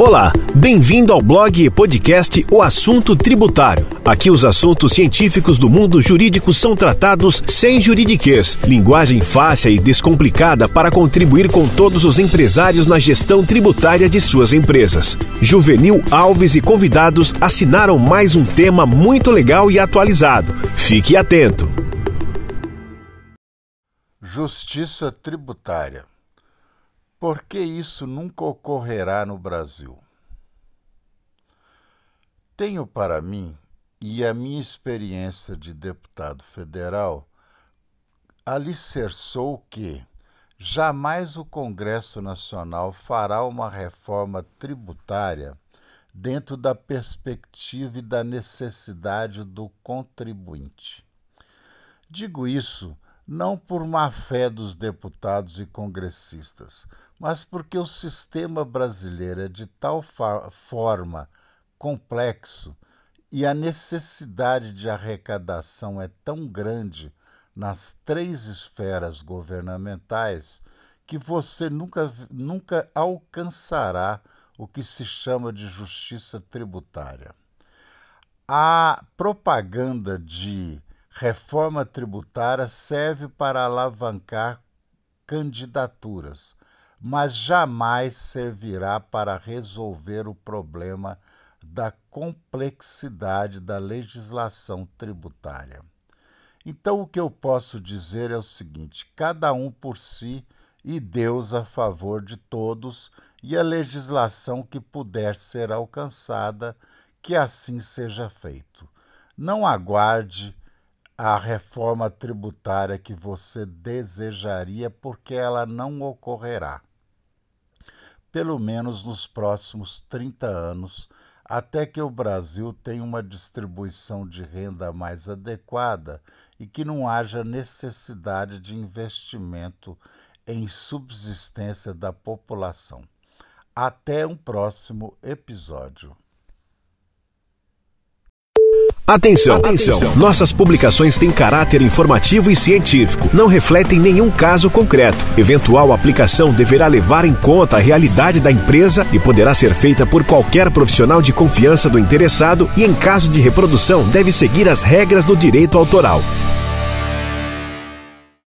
Olá, bem-vindo ao blog e podcast O Assunto Tributário. Aqui os assuntos científicos do mundo jurídico são tratados sem juridiquês, linguagem fácil e descomplicada para contribuir com todos os empresários na gestão tributária de suas empresas. Juvenil Alves e convidados assinaram mais um tema muito legal e atualizado. Fique atento. Justiça tributária. Por que isso nunca ocorrerá no Brasil? Tenho para mim, e a minha experiência de deputado federal alicerçou que jamais o Congresso Nacional fará uma reforma tributária dentro da perspectiva e da necessidade do contribuinte. Digo isso não por má fé dos deputados e congressistas, mas porque o sistema brasileiro é de tal forma complexo e a necessidade de arrecadação é tão grande nas três esferas governamentais que você nunca, nunca alcançará o que se chama de justiça tributária. A propaganda de reforma tributária serve para alavancar candidaturas, mas jamais servirá para resolver o problema da complexidade da legislação tributária. Então, o que eu posso dizer é o seguinte: cada um por si e Deus a favor de todos, e a legislação que puder ser alcançada, que assim seja feito. Não aguarde a reforma tributária que você desejaria, porque ela não ocorrerá. Pelo menos nos próximos 30 anos, até que o Brasil tenha uma distribuição de renda mais adequada e que não haja necessidade de investimento em subsistência da população. Até um próximo episódio. Atenção, atenção! Nossas publicações têm caráter informativo e científico, não refletem nenhum caso concreto. Eventual aplicação deverá levar em conta a realidade da empresa e poderá ser feita por qualquer profissional de confiança do interessado e, em caso de reprodução, deve seguir as regras do direito autoral.